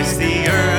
is the earth.